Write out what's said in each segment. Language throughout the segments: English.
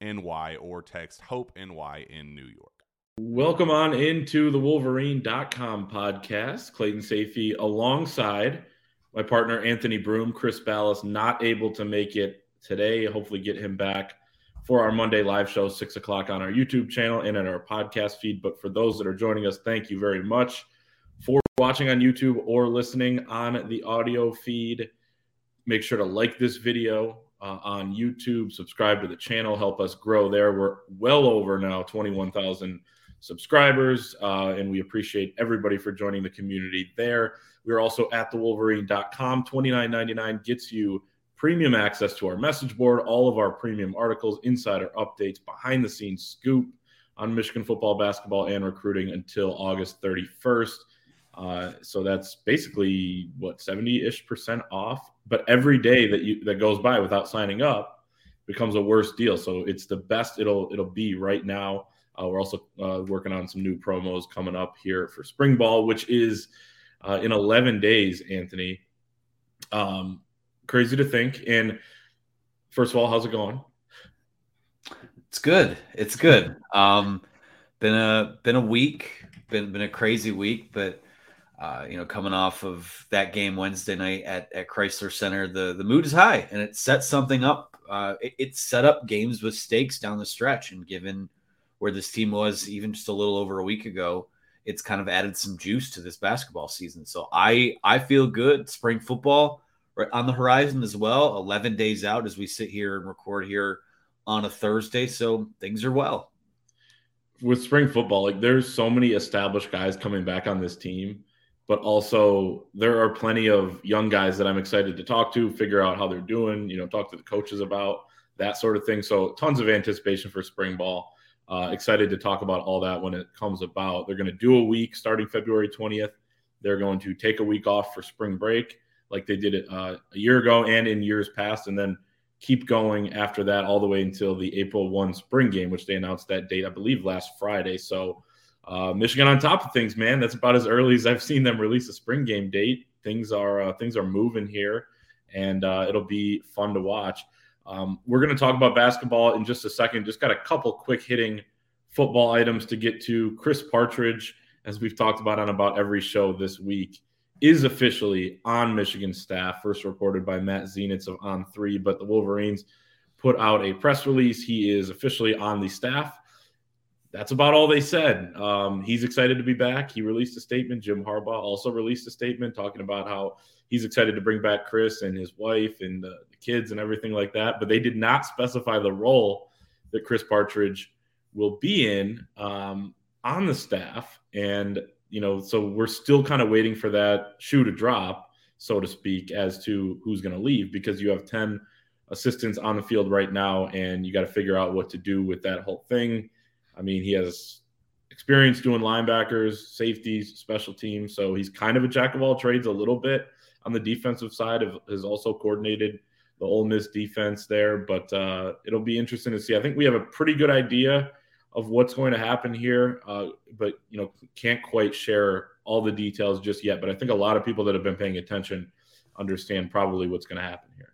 NY or text Hope NY in New York. Welcome on into the Wolverine.com podcast. Clayton Sayfie alongside my partner Anthony Broome, Chris Balas, not able to make it today. Hopefully, get him back for our Monday live show, six o'clock on our YouTube channel and in our podcast feed. But for those that are joining us, thank you very much for watching on YouTube or listening on the audio feed. Make sure to like this video, uh, on YouTube. Subscribe to the channel, help us grow there. We're well over now 21,000 subscribers, uh, and we appreciate everybody for joining the community there. We're also at thewolverine.com. $29.99 gets you premium access to our message board, all of our premium articles, insider updates, behind the scenes scoop on Michigan football, basketball, and recruiting until August 31st. Uh, so that's basically what 70 ish percent off. But every day that you that goes by without signing up becomes a worse deal. So it's the best it'll it'll be right now. Uh, we're also uh, working on some new promos coming up here for spring ball, which is uh, in 11 days. Anthony, um, crazy to think. And first of all, how's it going? It's good. It's good. Um, been a been a week. Been been a crazy week, but uh, you know, coming off of that game Wednesday night at, at Crisler Center, the the mood is high, and it sets something up. Uh, it, it, set up games with stakes down the stretch, and given where this team was even just a little over a week ago, it's kind of added some juice to this basketball season. So I I feel good. Spring football right on the horizon as well. Eleven days out as we sit here and record here on a Thursday, so things are well. With spring football, like there's so many established guys coming back on this team but also there are plenty of young guys that I'm excited to talk to, figure out how they're doing, you know, talk to the coaches about that sort of thing. So tons of anticipation for spring ball. Uh, excited to talk about all that when it comes about. They're going to do a week starting February 20th. They're going to take a week off for spring break, like they did it uh, a year ago and in years past, and then keep going after that all the way until the April 1 spring game, which they announced that date, I believe, last Friday. So uh, Michigan on top of things, man. That's about as early as I've seen them release a spring game date. Things are uh, things are moving here, and uh, it'll be fun to watch. Um, we're going to talk about basketball in just a second. Just got a couple quick hitting football items to get to. Chris Partridge, as we've talked about on about every show this week, is officially on Michigan staff. First reported by Matt Zenitz of On Three, but the Wolverines put out a press release. He is officially on the staff that's about all they said. Um, he's excited to be back. He released a statement. Jim Harbaugh also released a statement talking about how he's excited to bring back Chris and his wife and the, the kids and everything like that. But they did not specify the role that Chris Partridge will be in um, on the staff. And, you know, so we're still kind of waiting for that shoe to drop, so to speak, as to who's going to leave because you have 10 assistants on the field right now and you got to figure out what to do with that whole thing. I mean, he has experience doing linebackers, safeties, special teams. So he's kind of a jack of all trades a little bit on the defensive side. Of, has also coordinated the Ole Miss defense there, but uh, it'll be interesting to see. I think we have a pretty good idea of what's going to happen here, uh, but you know can't quite share all the details just yet. But I think a lot of people that have been paying attention understand probably what's going to happen here.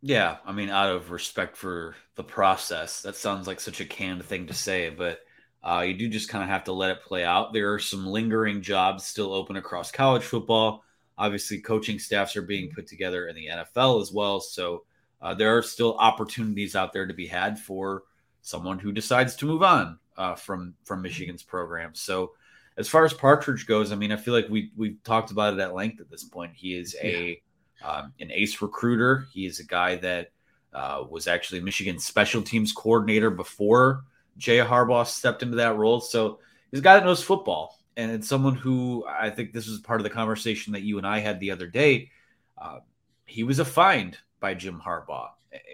Yeah, I mean, out of respect for the process, that sounds like such a canned thing to say, but uh, you do just kind of have to let it play out. There are some lingering jobs still open across college football. Obviously, coaching staffs are being put together in the NFL as well. So uh, there are still opportunities out there to be had for someone who decides to move on uh, from from Michigan's program. So as far as Partridge goes, I mean, I feel like we we've talked about it at length at this point. He is a um, an ace recruiter. He is a guy that uh, was actually Michigan's special teams coordinator before Jay Harbaugh stepped into that role. So he's a guy that knows football, and it's someone who I think this was part of the conversation that you and I had the other day. Uh, he was a find by Jim Harbaugh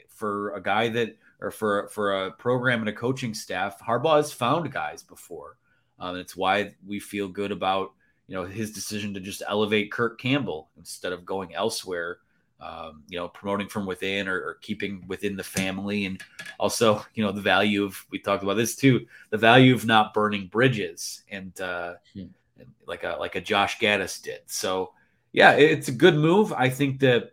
for a guy that, or for for a program and a coaching staff. Harbaugh has found guys before. Um, it's why we feel good about you know his decision to just elevate Kirk Campbell instead of going elsewhere um, you know, promoting from within or, or, keeping within the family. And also, you know, the value of, we talked about this too, the value of not burning bridges and, uh, hmm. like a, like a Josh Gattis did. So yeah, it's a good move. I think that,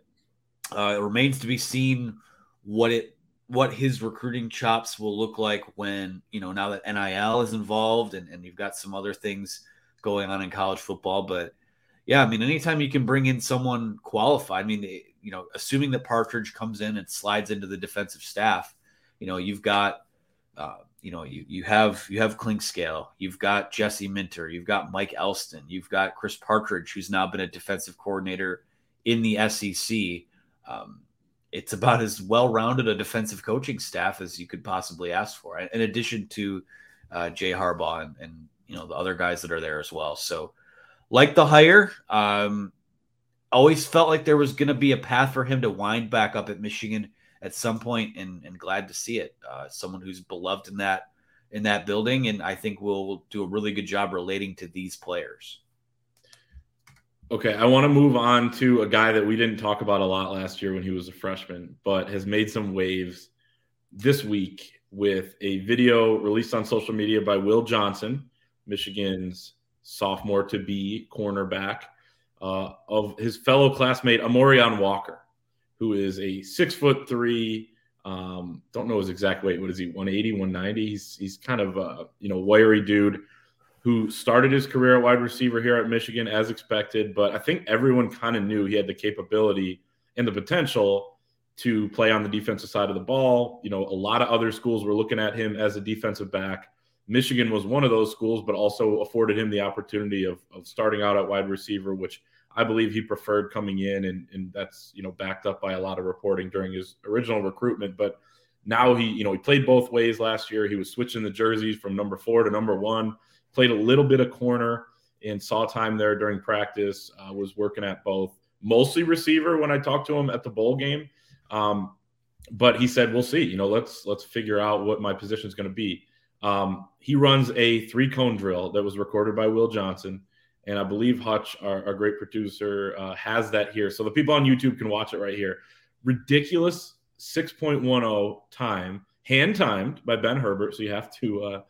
uh, it remains to be seen what it, what his recruiting chops will look like when, you know, now that NIL is involved and, and you've got some other things going on in college football, but yeah, I mean, anytime you can bring in someone qualified, I mean, you know, assuming that Partridge comes in and slides into the defensive staff, you know, you've got, uh, you know, you you have you have Clinkscale, you've got Jesse Minter, you've got Mike Elston, you've got Chris Partridge, who's now been a defensive coordinator in the SEC. Um, it's about as well-rounded a defensive coaching staff as you could possibly ask for, in addition to uh, Jay Harbaugh and, and you know the other guys that are there as well. So, like the hire, um, always felt like there was going to be a path for him to wind back up at Michigan at some point, and, and glad to see it. Uh, someone who's beloved in that in that building, and I think will do a really good job relating to these players. Okay, I want to move on to a guy that we didn't talk about a lot last year when he was a freshman, but has made some waves this week with a video released on social media by Will Johnson, Michigan's sophomore to be cornerback uh, of his fellow classmate Amorion Walker, who is a six foot three. Um, don't know his exact weight. What is he? 180, 190. He's he's kind of a you know wiry dude who started his career at wide receiver here at Michigan as expected. But I think everyone kind of knew he had the capability and the potential to play on the defensive side of the ball. You know, a lot of other schools were looking at him as a defensive back. Michigan was one of those schools, but also afforded him the opportunity of, of starting out at wide receiver, which I believe he preferred coming in, and, and that's you know backed up by a lot of reporting during his original recruitment. But now he you know he played both ways last year. He was switching the jerseys from number four to number one. Played a little bit of corner and saw time there during practice. Uh, was working at both, mostly receiver when I talked to him at the bowl game. Um, but he said, "We'll see. You know, let's let's figure out what my position is going to be." Um, he runs a three cone drill that was recorded by Will Johnson and I believe Hutch, our, our great producer, uh, has that here. So the people on YouTube can watch it right here. Ridiculous 6.10 time, hand timed by Ben Herbert. So you have to uh,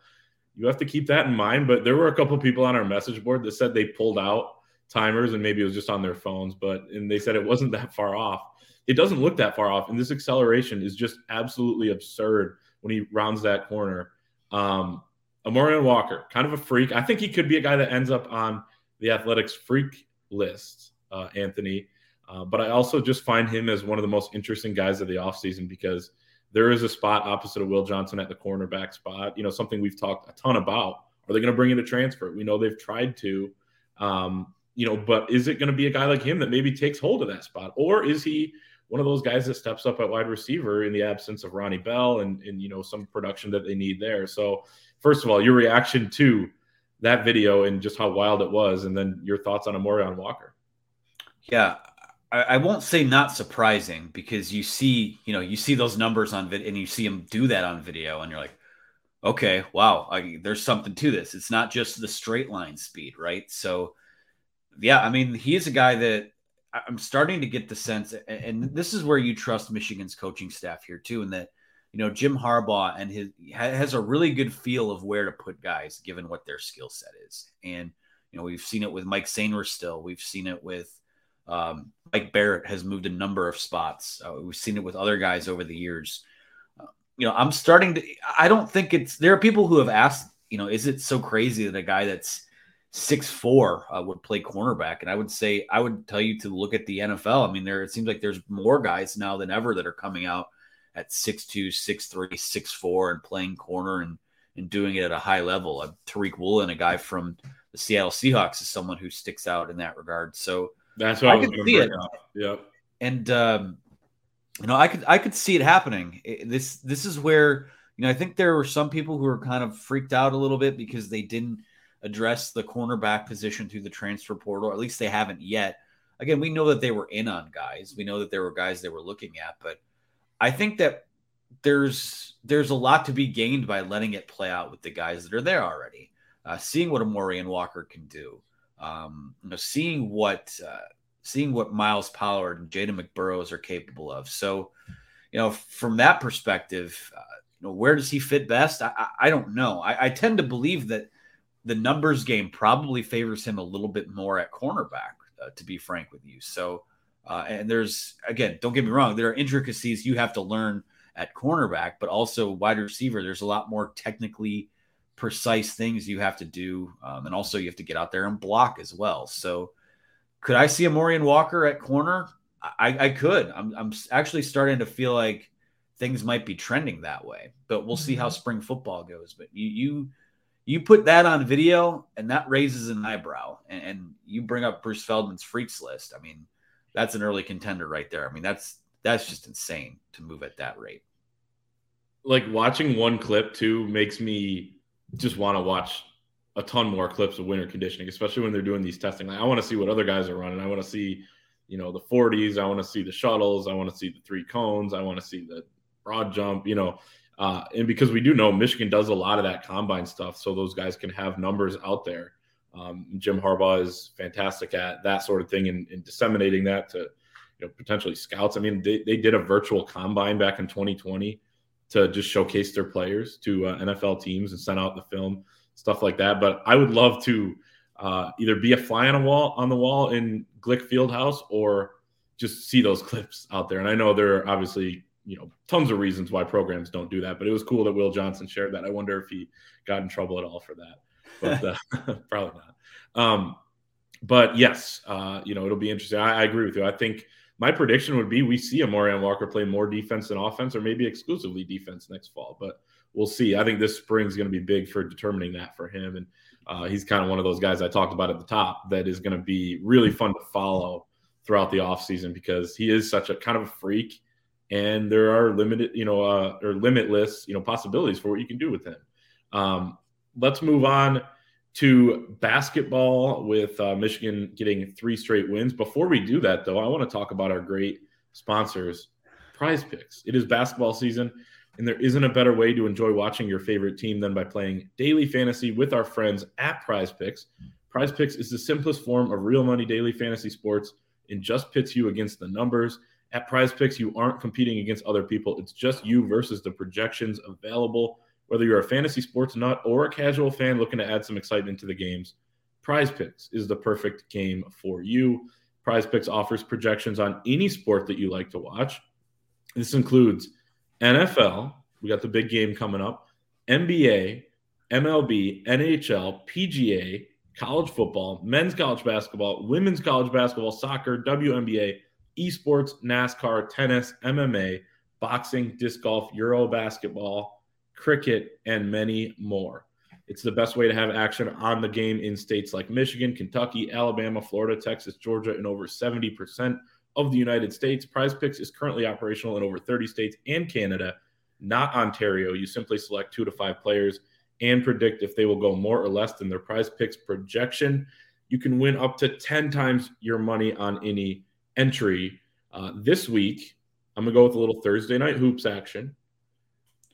you have to keep that in mind. But there were a couple people on our message board that said they pulled out timers and maybe it was just on their phones, but and they said it wasn't that far off. It doesn't look that far off, and this acceleration is just absolutely absurd when he rounds that corner. Um, Amorion Walker, kind of a freak. I think he could be a guy that ends up on the Athletics freak list, uh, Anthony. Uh, but I also just find him as one of the most interesting guys of the offseason because there is a spot opposite of Will Johnson at the cornerback spot. You know, something we've talked a ton about. Are they going to bring in a transfer? We know they've tried to. Um, you know, but is it going to be a guy like him that maybe takes hold of that spot, or is he one of those guys that steps up at wide receiver in the absence of Ronnie Bell and and you know some production that they need there? So, first of all, your reaction to that video and just how wild it was, and then your thoughts on Amorion Walker. Yeah, I, I, won't say not surprising because you see, you know, you see those numbers on video and you see him do that on video, and you're like, okay, wow, I, there's something to this. It's not just the straight line speed, right? So, yeah, I mean, he is a guy that I'm starting to get the sense, and this is where you trust Michigan's coaching staff here too, and that you know Jim Harbaugh and his has a really good feel of where to put guys given what their skill set is, and you know we've seen it with Mike Sainristil, we've seen it with um, Mike Barrett has moved a number of spots. Uh, we've seen it with other guys over the years. Uh, you know, I'm starting to. I don't think it's. There are people who have asked, you know, is it so crazy that a guy that's six four uh, would play cornerback. And I would say I would tell you to look at the NFL. I mean, there it seems like there's more guys now than ever that are coming out at six two, six three, six four, and playing corner and and doing it at a high level. Uh, Tariq Woolen, a guy from the Seattle Seahawks, is someone who sticks out in that regard. So that's what I, I could see it. Yep. And um, you know, I could I could see it happening. It, this this is where you know I think there were some people who were kind of freaked out a little bit because they didn't address the cornerback position through the transfer portal, or at least they haven't yet. Again, we know that they were in on guys. We know that there were guys they were looking at, but I think that there's there's a lot to be gained by letting it play out with the guys that are there already. Uh, seeing what Amorion Walker can do, um, you know, seeing what uh, seeing what Myles Pollard and Ja'Den McBurrows are capable of. So, you know, from that perspective, uh, you know, where does he fit best? I, I, I don't know. I, I, tend to believe that the numbers game probably favors him a little bit more at cornerback, uh, to be frank with you. So, uh, and there's again, don't get me wrong, there are intricacies you have to learn at cornerback, but also wide receiver. There's a lot more technically precise things you have to do, um, and also you have to get out there and block as well. So, could I see Amorion Walker at corner? I, I could. I'm, I'm actually starting to feel like things might be trending that way, but we'll see how mm-hmm. spring football goes. But you you you put that on video and that raises an eyebrow and, and, you bring up bruce feldman's freaks list. I mean that's an early contender right there. I mean that's that's just insane to move at that rate. Like watching one clip too makes me just want to watch a ton more clips of winter conditioning especially when they're doing these testing. Like i want to see what other guys are running. I want to see you know the 40s i want to see the shuttles. I want to see the three cones. I want to see the broad jump you know uh, and because we do know Michigan does a lot of that combine stuff, so those guys can have numbers out there. Um, Jim Harbaugh is fantastic at that sort of thing and, and, disseminating that to you know potentially scouts. I mean, they, they did a virtual combine back in 2020 to just showcase their players to uh, NFL teams and send out the film stuff like that. But I would love to uh, either be a fly on a wall on the wall in Glick Fieldhouse or just see those clips out there. And I know there are obviously you know tons of reasons why programs don't do that but it was cool that will johnson shared that. I wonder if he got in trouble at all for that but uh, probably not. Um, but yes uh, you know it'll be interesting. I, I, agree with you. I think my prediction would be we see Amorion Walker play more defense than offense or maybe exclusively defense next fall but we'll see. I think this spring is going to be big for determining that for him and uh, he's kind of one of those guys i talked about at the top that is going to be really fun to follow throughout the offseason because he is such a kind of a freak and there are limited, you know, uh, or limitless, you know, possibilities for what you can do with him. Um, let's move on to basketball with uh, Michigan getting three straight wins. Before we do that, though, I want to talk about our great sponsors, Prize Picks. It is basketball season, and there isn't a better way to enjoy watching your favorite team than by playing daily fantasy with our friends at Prize Picks. Prize Picks is the simplest form of real money daily fantasy sports and just pits you against the numbers at prize picks, you aren't competing against other people. It's just you versus the projections available. Whether you're a fantasy sports nut or a casual fan looking to add some excitement to the games, prize picks is the perfect game for you. Prize picks offers projections on any sport that you like to watch. This includes NFL, we got the big game coming up, NBA, MLB, NHL, PGA, college football, men's college basketball, women's college basketball, soccer, WNBA esports, NASCAR, tennis, MMA, boxing, disc golf, Euro basketball, cricket, and many more. It's the best way to have action on the game in states like Michigan, Kentucky, Alabama, Florida, Texas, Georgia, and over 70% of the United States. Prize Picks is currently operational in over 30 states and Canada, not Ontario. You simply select two to five players and predict if they will go more or less than their Prize Picks projection. You can win up to 10 times your money on any entry. Uh, this week, I'm to go with a little Thursday night hoops action.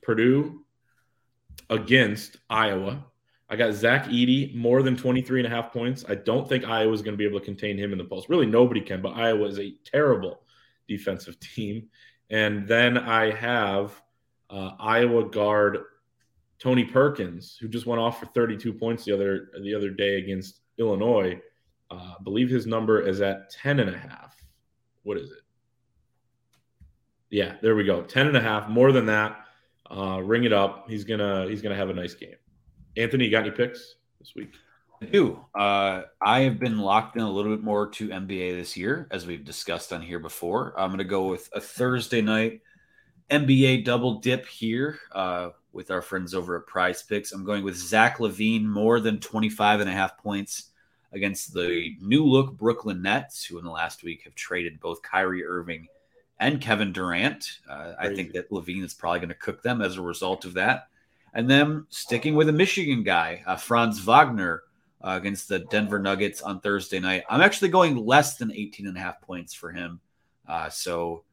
Purdue against Iowa. I got Zach Edey more than 23 and a half points. I don't think Iowa is going to be able to contain him in the post. Really, nobody can, but Iowa is a terrible defensive team. And then I have uh, Iowa guard Tony Perkins, who just went off for 32 points the other the other day against Illinois. Uh, I believe his number is at 10 and a half. What is it? Yeah, there we go. 10 and a half, more than that. Uh, ring it up. He's gonna he's gonna have a nice game. Anthony, you got any picks this week? I do. Uh, I have been locked in a little bit more to NBA this year, as we've discussed on here before. I'm going to go with a Thursday night NBA double dip here uh, with our friends over at Prize Picks. I'm going with Zach LaVine more than 25 and a half points against the new look Brooklyn Nets, who in the last week have traded both Kyrie Irving and Kevin Durant. Uh, I think that LaVine is probably going to cook them as a result of that. And then sticking with a Michigan guy, uh, Franz Wagner uh, against the Denver Nuggets on Thursday night. I'm actually going less than 18 and a half points for him. Uh, so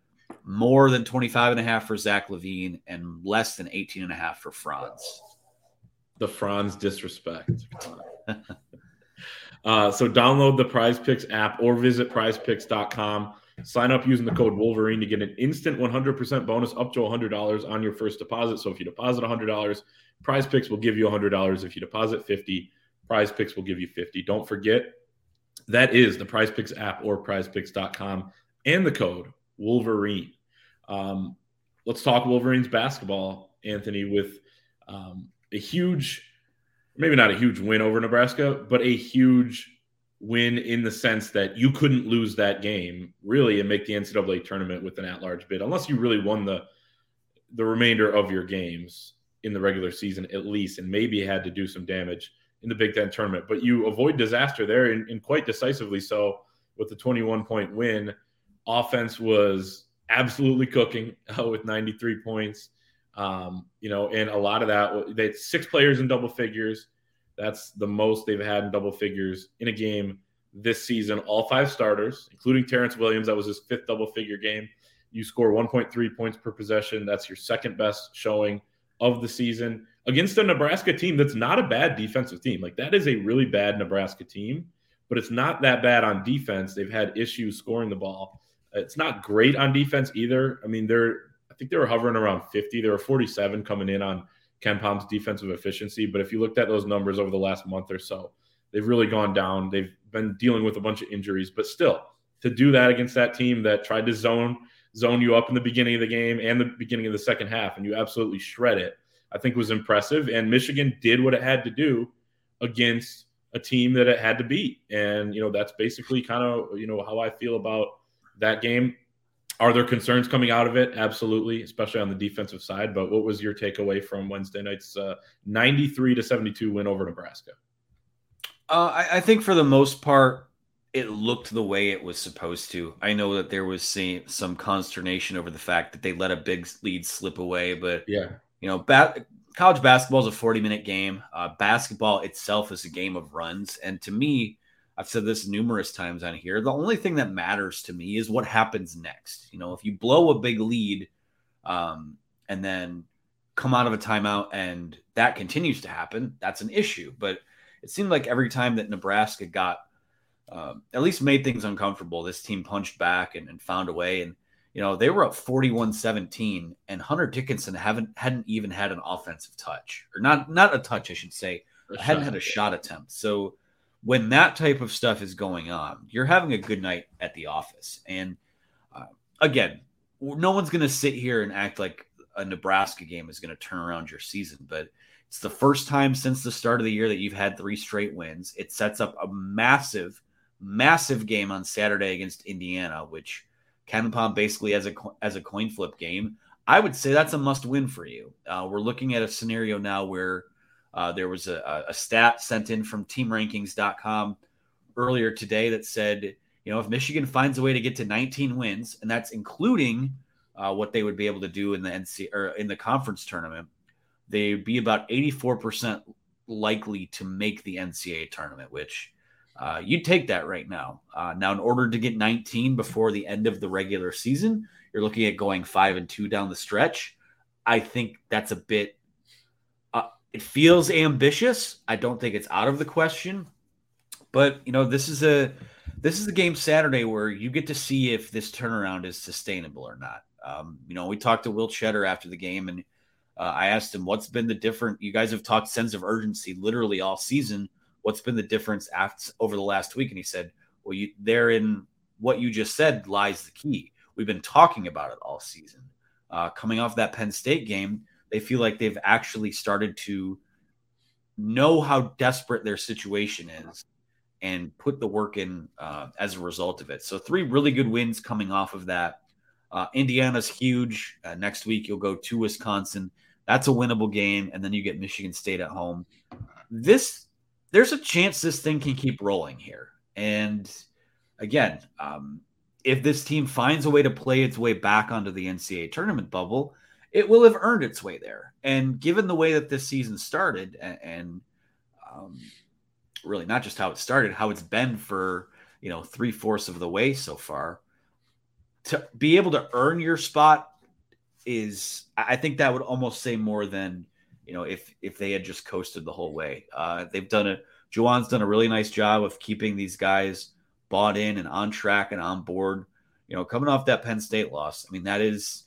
more than 25 and a half for Zach LaVine and less than 18 and a half for Franz. The Franz disrespect. uh, so download the Prize Picks app or visit prizepicks.com. Sign up using the code Wolverine to get an instant 100% bonus up to $100 on your first deposit. So if you deposit $100, Prize Picks will give you $100. If you deposit 50, Prize Picks will give you 50. Don't forget that is the Prize Picks app or prizepicks.com and the code Wolverine. Um, let's talk Wolverines basketball, Anthony, with um, a huge, maybe not a huge win over Nebraska, but a huge win in the sense that you couldn't lose that game really and make the NCAA tournament with an at-large bid unless you really won the the remainder of your games in the regular season at least and maybe had to do some damage in the Big Ten tournament. But you avoid disaster there and, and quite decisively so with the 21 point win. Offense was absolutely cooking uh, with 93 points. Um, you know, and a lot of that they six players in double figures. That's the most they've had in double figures in a game this season. All five starters, including Terrence Williams, that was his fifth double figure game. You score 1.3 points per possession. That's your second best showing of the season against a Nebraska team that's not a bad defensive team. Like that is a really bad Nebraska team, but it's not that bad on defense. They've had issues scoring the ball. It's not great on defense either. I mean, they're think they were hovering around 50. They were 47 coming in on KenPom's defensive efficiency. But if you looked at those numbers over the last month or so, they've really gone down. They've been dealing with a bunch of injuries, but still to do that against that team that tried to zone zone you up in the beginning of the game and the beginning of the second half, and you absolutely shred it, I think was impressive. And Michigan did what it had to do against a team that it had to beat. And, you know, that's basically kind of, you know, how I feel about that game. Are there concerns coming out of it? Absolutely, especially on the defensive side. But what was your takeaway from Wednesday night's uh, 93 to 72 win over Nebraska? Uh, I, I, think for the most part, it looked the way it was supposed to. I know that there was some, some consternation over the fact that they let a big lead slip away, but yeah, you know, ba- college basketball is a 40 minute game. Uh, basketball itself is a game of runs, and to me, I've said this numerous times on here. The only thing that matters to me is what happens next. You know, if you blow a big lead um, and then come out of a timeout and that continues to happen, that's an issue. But it seemed like every time that Nebraska got uh, at least made things uncomfortable, this team punched back and, and found a way. And, you know, they were up 41 17, and Hunter Dickinson haven't hadn't even had an offensive touch, or not, not a touch, I should say, hadn't had a shot attempt. So, when that type of stuff is going on, you're having a good night at the office. And uh, again, no one's going to sit here and act like a Nebraska game is going to turn around your season, but it's the first time since the start of the year that you've had three straight wins. It sets up a massive, massive game on Saturday against Indiana, which KenPom basically as a as a coin flip game. I would say that's a must win for you. Uh, we're looking at a scenario now where Uh, there was a, a stat sent in from teamrankings.com earlier today that said, you know, if Michigan finds a way to get to 19 wins, and that's including uh, what they would be able to do in the NC or in the conference tournament, they'd be about 84% likely to make the NCAA tournament, which uh, you'd take that right now. Uh, now, in order to get 19 before the end of the regular season, you're looking at going five and two down the stretch. I think that's a bit. It feels ambitious. I don't think it's out of the question, but you know, this is a this is a game Saturday where you get to see if this turnaround is sustainable or not. Um, you know, we talked to Will Tschetter after the game, and uh, I asked him, "What's been the different? You guys have talked sense of urgency literally all season. What's been the difference after, over the last week?" And he said, "Well, you there in what you just said lies the key. We've been talking about it all season. Uh, coming off that Penn State game, they feel like they've actually started to know how desperate their situation is." And put the work in uh, as a result of it. So, three really good wins coming off of that. Uh, Indiana's huge. Uh, next week, you'll go to Wisconsin. That's a winnable game, and then you get Michigan State at home. This there's a chance this thing can keep rolling here. And again, um, if this team finds a way to play its way back onto the NCAA tournament bubble, it will have earned its way there. And given the way that this season started, and, and um, really not just how it started, how it's been for you know three fourths of the way so far, to be able to earn your spot is I think that would almost say more than you know if if they had just coasted the whole way. Uh, they've done it. Juwan's done a really nice job of keeping these guys bought in and on track and on board. You know, coming off that Penn State loss, I mean that is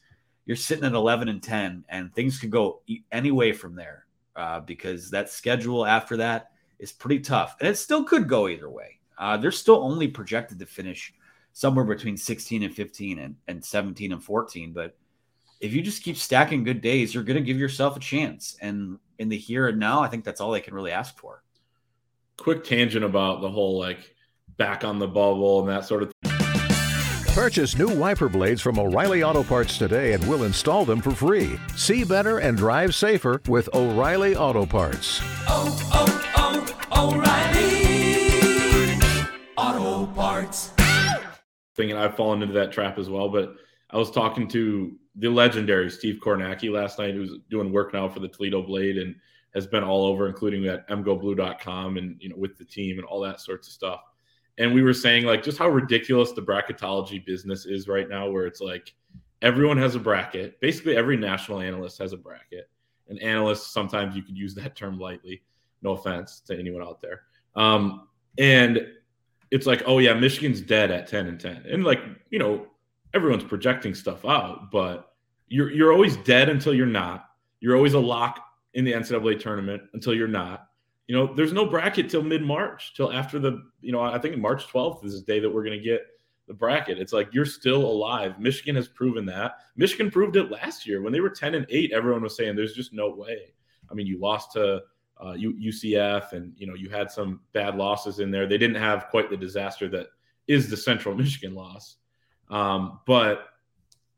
you're sitting at 11 and 10, and things could go any way from there uh, because that schedule after that is pretty tough, and it still could go either way. Uh, they're still only projected to finish somewhere between 16 and 15 and, and 17 and 14, but if you just keep stacking good days, you're going to give yourself a chance. And in the here and now, I think that's all they can really ask for. Quick tangent about the whole like back on the bubble and that sort of. Purchase new wiper blades from O'Reilly Auto Parts today and we'll install them for free. See better and drive safer with O'Reilly Auto Parts. Oh, oh, oh, O'Reilly Auto Parts. Thing and I've fallen into that trap as well. But I was talking to the legendary Steve Kornacki last night, who's doing work now for the Toledo Blade and has been all over, including at mgoblue.com and you know with the team and all that sorts of stuff. And we were saying like just how ridiculous the bracketology business is right now, where it's like everyone has a bracket. Basically, every national analyst has a bracket. And analysts sometimes you could use that term lightly. No offense to anyone out there. Um, and it's like, oh yeah, Michigan's dead at 10 and 10. And like, you know, everyone's projecting stuff out, but you're you're always dead until you're not. You're always a lock in the NCAA tournament until you're not. You know, there's no bracket till mid March, till after the, you know, I think March 12th is the day that we're going to get the bracket. It's like you're still alive. Michigan has proven that. Michigan proved it last year when they were 10 and 8. Everyone was saying there's just no way. I mean, you lost to uh, UCF and, you know, you had some bad losses in there. They didn't have quite the disaster that is the Central Michigan loss. Um, but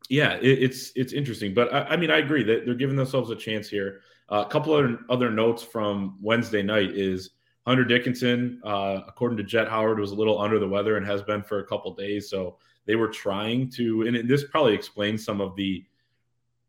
yeah, it, it's it's interesting. But I, I, mean, I agree that they're giving themselves a chance here. Uh, a couple other other notes from Wednesday night is Hunter Dickinson, uh, according to Jett Howard, was a little under the weather and has been for a couple days. So they were trying to, and this probably explains some of the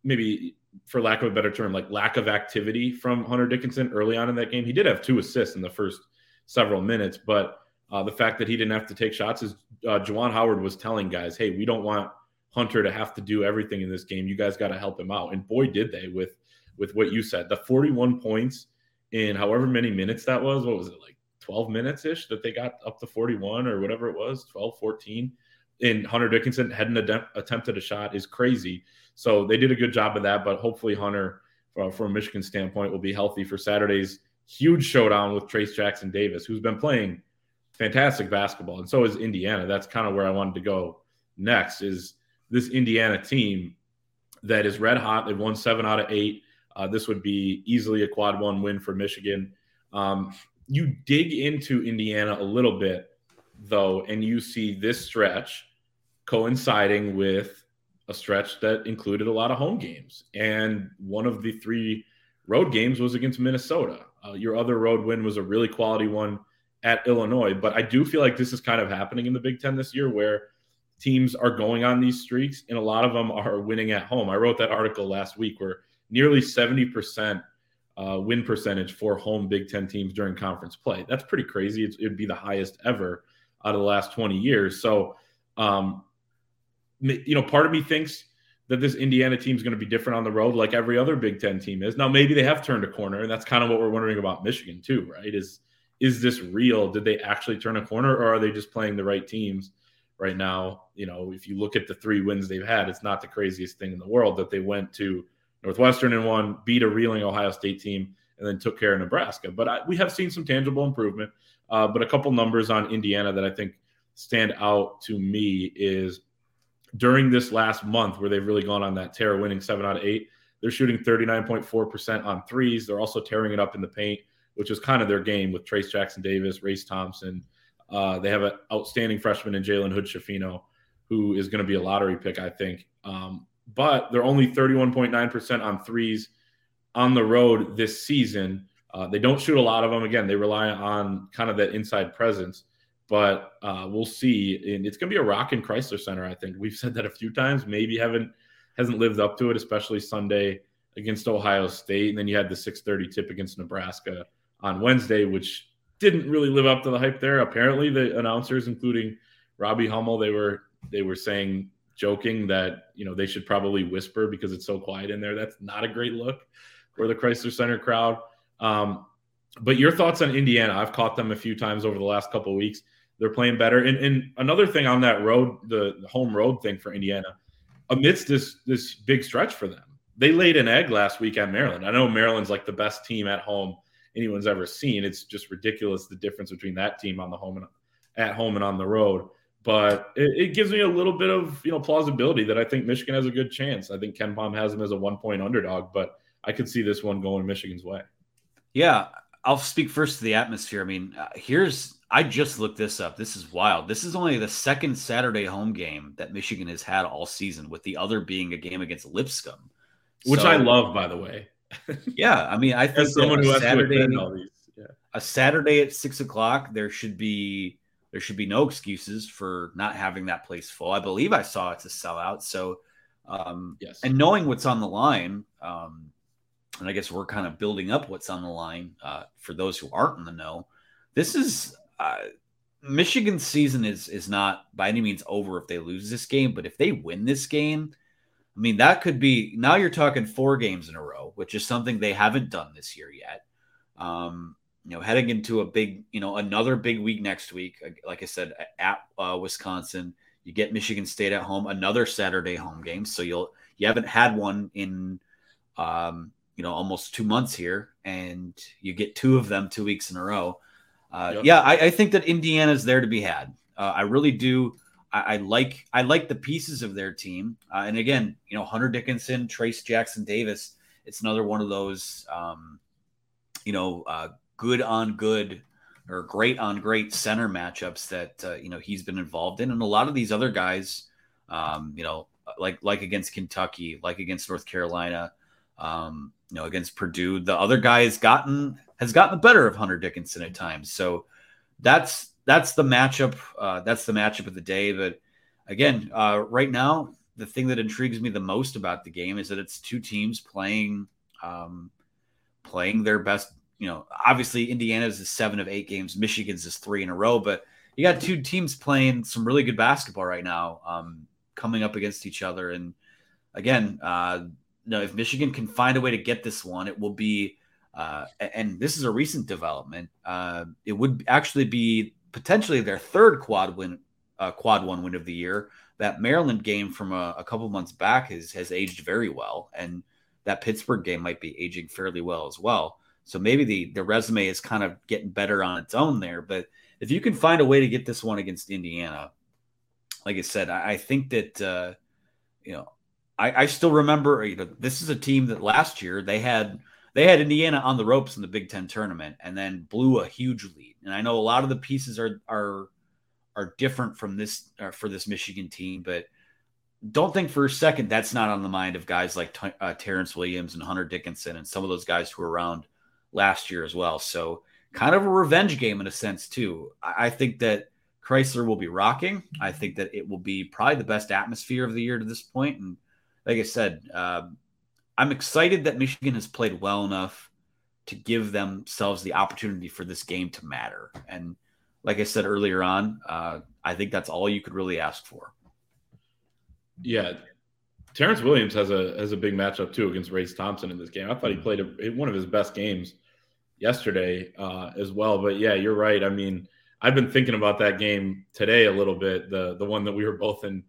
maybe, for lack of a better term, like lack of activity from Hunter Dickinson early on in that game. He did have two assists in the first several minutes, but uh, the fact that he didn't have to take shots is uh, Juwan Howard was telling guys, "Hey, we don't want Hunter to have to do everything in this game. You guys got to help him out." And boy, did they with with what you said. The 41 points in however many minutes that was. What was it like 12 minutes ish that they got up to 41 or whatever it was, 12, 14. And Hunter Dickinson hadn't ad- attempted a shot is crazy. So they did a good job of that. But hopefully Hunter, uh, from a Michigan standpoint, will be healthy for Saturday's huge showdown with Trayce Jackson Davis, who's been playing fantastic basketball, and so is Indiana. That's kind of where I wanted to go next. Is this Indiana team that is red hot? They've won seven out of eight. Uh, this would be easily a quad one win for Michigan. Um, you dig into Indiana a little bit, though, and you see this stretch coinciding with a stretch that included a lot of home games. And one of the three road games was against Minnesota. Uh, your other road win was a really quality one at Illinois. But I do feel like this is kind of happening in the Big Ten this year where teams are going on these streaks and a lot of them are winning at home. I wrote that article last week where nearly 70% uh, win percentage for home Big Ten teams during conference play. That's pretty crazy. It's, it'd be the highest ever out of the last 20 years. So, um, you know, part of me thinks that this Indiana team is going to be different on the road, like every other Big Ten team is. Now, maybe they have turned a corner, and that's kind of what we're wondering about Michigan too, right? Is is this real? Did they actually turn a corner, or are they just playing the right teams right now? You know, if you look at the three wins they've had, it's not the craziest thing in the world that they went to Northwestern and one, beat a reeling Ohio State team, and then took care of Nebraska. But I, we have seen some tangible improvement. Uh, but a couple numbers on Indiana that I think stand out to me is during this last month where they've really gone on that tear, winning seven out of eight. They're shooting 39.4% on threes. They're also tearing it up in the paint, which is kind of their game with Trayce Jackson Davis, Race Thompson. Uh, they have an outstanding freshman in Jalen Hood Schifino, who is going to be a lottery pick, I think. Um, but they're only 31.9% on threes on the road this season. Uh, they don't shoot a lot of them. Again, they rely on kind of that inside presence, but uh, we'll see. And it's going to be a rock in Crisler Center. I think we've said that a few times. Maybe haven't hasn't lived up to it, especially Sunday against Ohio State, and then you had the 6:30 tip against Nebraska on Wednesday, which didn't really live up to the hype there. Apparently, the announcers, including Robbie Hummel, they were they were saying joking that you know they should probably whisper because it's so quiet in there. That's not a great look for the Crisler Center crowd. Um, but your thoughts on Indiana? I've caught them a few times over the last couple weeks. They're playing better. And, and another thing on that road, the, the home road thing for Indiana, amidst this this big stretch for them, they laid an egg last week at Maryland. I know Maryland's like the best team at home anyone's ever seen. It's just ridiculous the difference between that team on the home and at home and on the road. But it, it gives me a little bit of you know plausibility that I think Michigan has a good chance. I think KenPom has them as a one point underdog, but I could see this one going Michigan's way. Yeah, I'll speak first to the atmosphere. I mean, uh, here's I just looked this up. This is wild. This is only the second Saturday home game that Michigan has had all season, with the other being a game against Lipscomb, which so, I love, by the way. yeah, I mean, I think someone who has Saturday, yeah. a Saturday at six o'clock, there should be there should be no excuses for not having that place full. I believe I saw it's a sellout. So, um, yes, and knowing what's on the line, um, and I guess we're kind of building up what's on the line uh, for those who aren't in the know. This is uh, Michigan's season is is not by any means over if they lose this game, but if they win this game, I mean that could be now you're talking four games in a row, which is something they haven't done this year yet. Um, you know, heading into a big, you know, another big week next week. Like I said, at uh, Wisconsin, you get Michigan State at home, another Saturday home game. So you'll you haven't had one in um, you know almost two months here, and you get two of them two weeks in a row. Uh, yep. Yeah, I, I, think that Indiana's there to be had. Uh, I really do. I, I, like I like the pieces of their team, uh, and again, you know, Hunter Dickinson, Trayce Jackson Davis. It's another one of those, um, you know, uh, good on good or great on great center matchups that uh, you know he's been involved in, and a lot of these other guys, um, you know, like like against Kentucky, like against North Carolina, um, you know, against Purdue. The other guy has gotten has gotten the better of Hunter Dickinson at times. So that's that's the matchup. Uh, that's the matchup of the day. But again, uh, right now, the thing that intrigues me the most about the game is that it's two teams playing um, playing their best. You know, obviously Indiana's is seven of eight games. Michigan's is three in a row. But you got two teams playing some really good basketball right now, um, coming up against each other. And again, uh, no, if Michigan can find a way to get this one, it will be, uh, and this is a recent development. Uh, it would actually be potentially their third quad win, uh, quad one win of the year. That Maryland game from a, a couple months back has has aged very well, and that Pittsburgh game might be aging fairly well as well. So maybe the the resume is kind of getting better on its own there. But if you can find a way to get this one against Indiana, like I said, I, I think that uh, you know I, I still remember you know this is a team that last year they had they had Indiana on the ropes in the Big Ten tournament and then blew a huge lead. And I know a lot of the pieces are are are different from this uh, for this Michigan team, but don't think for a second that's not on the mind of guys like uh, Terrence Williams and Hunter Dickinson and some of those guys who were around last year as well. So kind of a revenge game in a sense too. I, I think that Crisler will be rocking. I think that it will be probably the best atmosphere of the year to this point. And like I said, uh, I'm excited that Michigan has played well enough to give themselves the opportunity for this game to matter. And like I said earlier on, uh, I think that's all you could really ask for. Yeah, Terrence Williams has a has a big matchup too against Race Thompson in this game. I thought he played a, one of his best games yesterday uh, as well. But yeah, you're right. I mean, I've been thinking about that game today a little bit. The the one that we were both in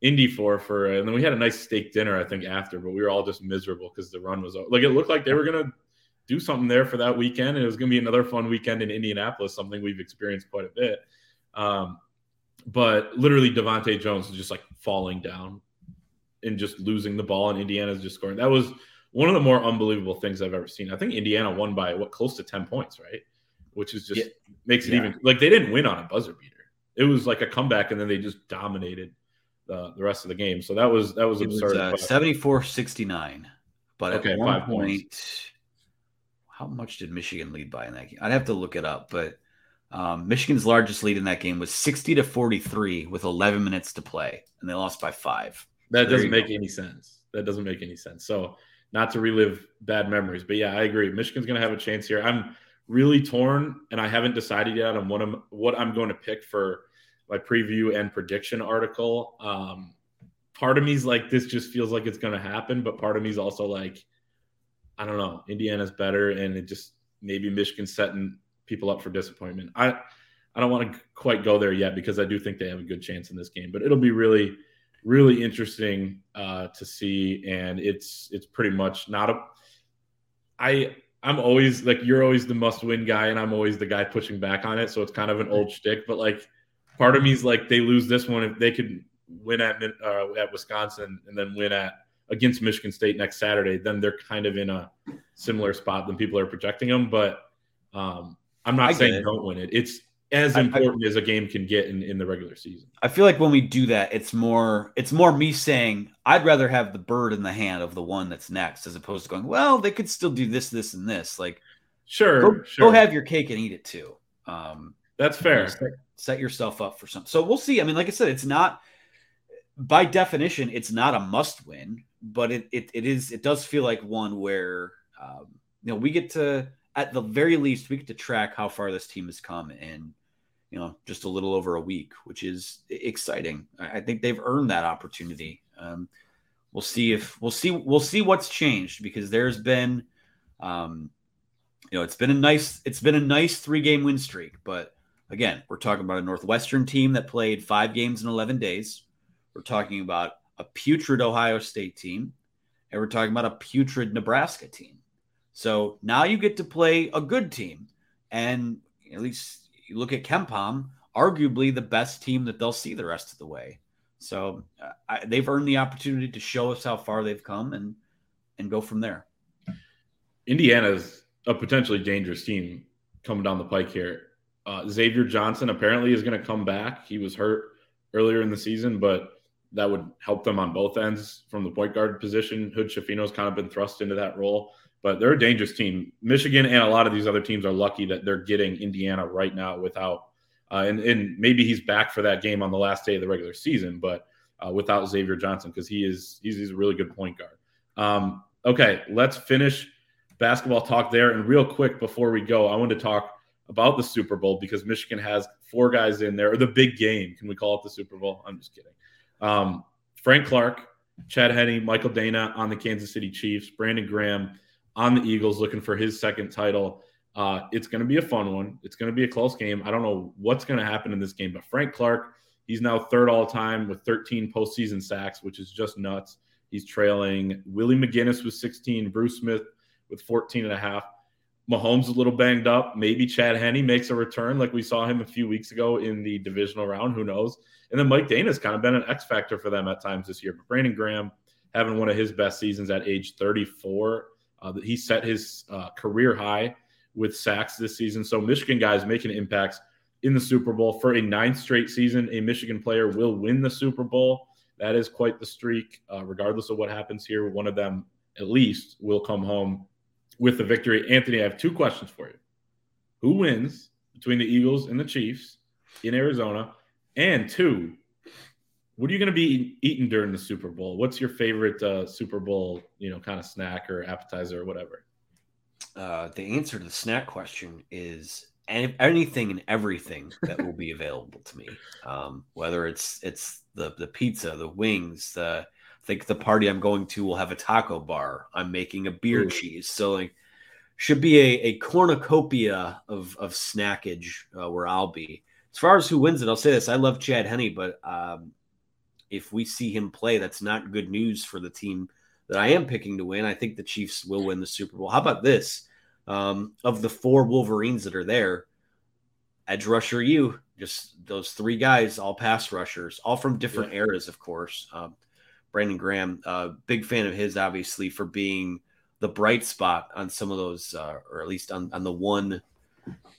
Indy for for, and then we had a nice steak dinner I think after, but we were all just miserable because the run was like it looked like they were gonna do something there for that weekend, and it was gonna be another fun weekend in Indianapolis, something we've experienced quite a bit. Um, but literally, DeVante' Jones is just like falling down and just losing the ball, and Indiana's just scoring. That was one of the more unbelievable things I've ever seen. I think Indiana won by what close to ten points, right? Which is just yeah. makes it yeah. even like they didn't win on a buzzer beater. It was like a comeback, and then they just dominated the, the rest of the game. So that was that was it absurd. Was, uh, 74-69. But okay, at one point, points. how much did Michigan lead by in that game? I'd have to look it up, but um, Michigan's largest lead in that game was 60 to 43 with 11 minutes to play, and they lost by five. That so doesn't make go. any sense. That doesn't make any sense. So, not to relive bad memories, but yeah, I agree. Michigan's going to have a chance here. I'm really torn, and I haven't decided yet on what I'm what I'm going to pick for my preview and prediction article. Um, part of me's like this just feels like it's going to happen, but part of me's also like, I don't know, Indiana's better, and it just maybe Michigan's setting people up for disappointment. I I don't want to quite go there yet because I do think they have a good chance in this game, but it'll be really really interesting uh, to see, and it's it's pretty much not a. I I'm always like you're always the must win guy, and I'm always the guy pushing back on it. So it's kind of an old shtick, but like part of me is like they lose this one if they could win at uh, at Wisconsin and then win at against Michigan State next Saturday, then they're kind of in a similar spot than people are projecting them. But um, I'm not I saying don't win it. It's as important I, I, as a game can get in, in the regular season. I feel like when we do that, it's more it's more me saying I'd rather have the bird in the hand of the one that's next, as opposed to going, well, they could still do this, this, and this. Like, sure, go, sure. go have your cake and eat it too. Um, that's fair. Set, set yourself up for something. So we'll see. I mean, like I said, it's not by definition, it's not a must win, but it it, it is. It does feel like one where um, you know we get to at the very least, we get to track how far this team has come in, you know, just a little over a week, which is exciting. I think they've earned that opportunity. Um, we'll see if we'll see we'll see what's changed because there's been, um, you know, it's been a nice it's been a nice three game win streak, but again, we're talking about a Northwestern team that played five games in eleven days. We're talking about a putrid Ohio State team, and we're talking about a putrid Nebraska team. So now you get to play a good team. And at least you look at KenPom, arguably the best team that they'll see the rest of the way. So uh, I, they've earned the opportunity to show us how far they've come and and go from there. Indiana's a potentially dangerous team coming down the pike here. Uh, Xavier Johnson apparently is going to come back. He was hurt earlier in the season, but that would help them on both ends from the point guard position. Hood Schifino's kind of been thrust into that role but they're a dangerous team. Michigan and a lot of these other teams are lucky that they're getting Indiana right now without, uh, and, and maybe he's back for that game on the last day of the regular season, but uh, without Xavier Johnson because he is he's, he's, a really good point guard. Um, okay, let's finish basketball talk there. And real quick before we go, I want to talk about the Super Bowl because Michigan has four guys in there, or the big game. Can we call it the Super Bowl? I'm just kidding. Um, Frank Clark, Chad Henne, Michael Danna on the Kansas City Chiefs, Brandon Graham on the Eagles looking for his second title. Uh, it's going to be a fun one. It's going to be a close game. I don't know what's going to happen in this game, but Frank Clark, he's now third all time with 13 postseason sacks, which is just nuts. He's trailing Willie McGinest with 16, Bruce Smith with 14 and a half. Mahomes a little banged up. Maybe Chad Henne makes a return like we saw him a few weeks ago in the divisional round. Who knows? And then Mike Danna's kind of been an X factor for them at times this year. But Brandon Graham having one of his best seasons at age 34 uh, he set his uh, career high with sacks this season. So Michigan guys making impacts in the Super Bowl for a ninth straight season. A Michigan player will win the Super Bowl. that is quite the streak. Uh, regardless of what happens here, one of them at least will come home with the victory. Anthony, I have two questions for you. Who wins between the Eagles and the Chiefs in Arizona? And two, what are you going to be eating during the Super Bowl? What's your favorite uh, Super Bowl, you know, kind of snack or appetizer or whatever? Uh, the answer to the snack question is anything and everything that will be available to me. Um, whether it's it's the the pizza, the wings, the I think the party I'm going to will have a taco bar. I'm making a beer Ooh. cheese, so like should be a, a cornucopia of of snackage uh, where I'll be. As far as who wins it, I'll say this: I love Chad Henne, but um, if we see him play, that's not good news for the team that I am picking to win. I think the Chiefs will win the Super Bowl. How about this? Um, of the four Wolverines that are there, edge rusher you, just those three guys, all pass rushers, all from different yeah. eras, of course. Um, Brandon Graham, uh, big fan of his, obviously, for being the bright spot on some of those, uh, or at least on, on the one,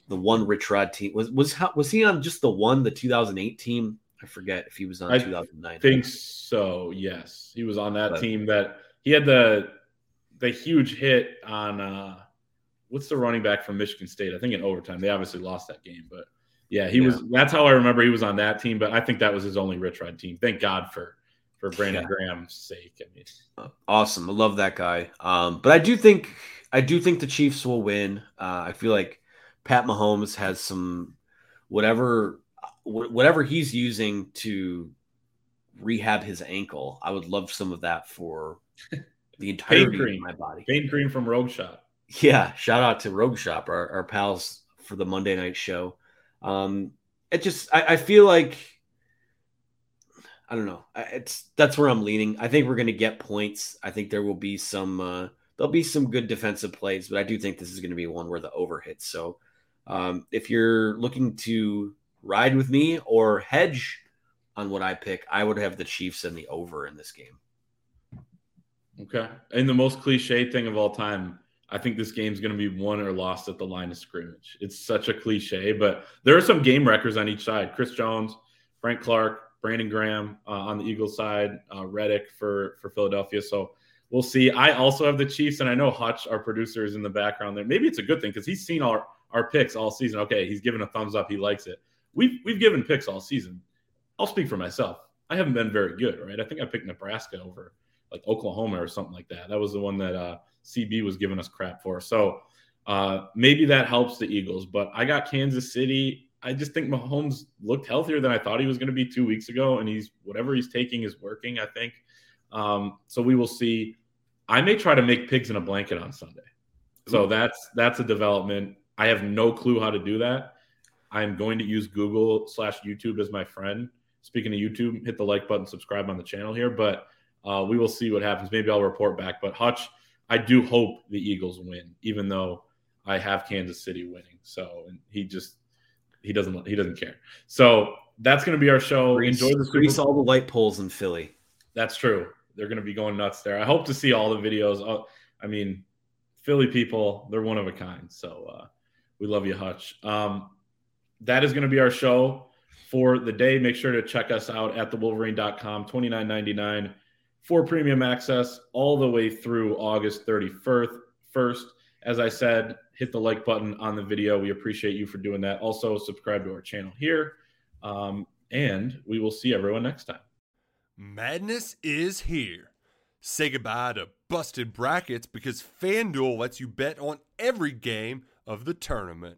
the one Rich Rod team. Was was was he on just the one, the 2008 team? I forget if he was on I 2009. Think so. Yes, he was on that but, team. That he had the the huge hit on. uh What's the running back from Michigan State? I think in overtime they obviously lost that game, but yeah, he yeah. was. That's how I remember he was on that team. But I think that was his only Rich Rod team. Thank God for for Brandon yeah. Graham's sake. I mean, awesome. I love that guy. Um, but I do think I do think the Chiefs will win. Uh, I feel like Pat Mahomes has some whatever whatever he's using to rehab his ankle. I would love some of that for the entirety of my body. Pain cream from Rogue Shop. Yeah, shout out to Rogue Shop, our, our pals for the Monday night show. Um, it just I, I feel like I don't know. It's that's where I'm leaning. I think we're going to get points. I think there will be some uh, there'll be some good defensive plays, but I do think this is going to be one where the over hits. So um, if you're looking to ride with me or hedge on what I pick, I would have the Chiefs and the over in this game. Okay. And the most cliche thing of all time, I think this game's going to be won or lost at the line of scrimmage. It's such a cliche, but there are some game records on each side. Chris Jones, Frank Clark, Brandon Graham uh, on the Eagles side, uh, Reddick for for Philadelphia. So we'll see. I also have the Chiefs, and I know Hutch, our producer, is in the background there. Maybe it's a good thing because he's seen our our picks all season. Okay, he's given a thumbs up. He likes it. We've we've given picks all season. I'll speak for myself. I haven't been very good, right? I think I picked Nebraska over like Oklahoma or something like that. That was the one that uh, CB was giving us crap for. So uh, maybe that helps the Eagles. But I got Kansas City I just think Mahomes looked healthier than I thought he was going to be two weeks ago, and he's whatever he's taking is working. I think. Um, so we will see. I may try to make pigs in a blanket on Sunday. So that's that's a development. I have no clue how to do that. I'm going to use Google slash YouTube as my friend. Speaking of YouTube, hit the like button, subscribe on the channel here. But uh, we will see what happens. Maybe I'll report back. But Hutch, I do hope the Eagles win, even though I have Kansas City winning. So and he just he doesn't he doesn't care. So that's going to be our show. Grease, Enjoy the Super all the light poles in Philly. That's true. They're going to be going nuts there. I hope to see all the videos. Uh, I mean, Philly people, they're one of a kind. So uh, we love you, Hutch. Um, that is going to be our show for the day. Make sure to check us out at thewolverine.com, twenty nine ninety nine for premium access all the way through August 31st. First, as I said, hit the like button on the video. We appreciate you for doing that. Also, subscribe to our channel here. Um, and we will see everyone next time. Madness is here. Say goodbye to busted brackets because FanDuel lets you bet on every game of the tournament.